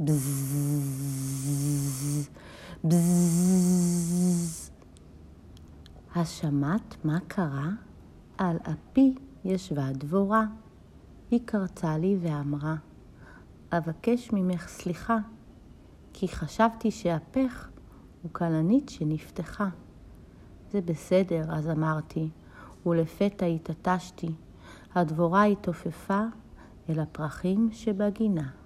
בזז, בזז. השמעת מה קרה? על אפי ישבה דבורה. היא קרצה לי ואמרה, אבקש ממך סליחה, כי חשבתי שאפך הוא כלנית שנפתחה. זה בסדר, אז אמרתי, ולפתע התעטשתי. הדבורה התעופפה אל הפרחים שבגינה.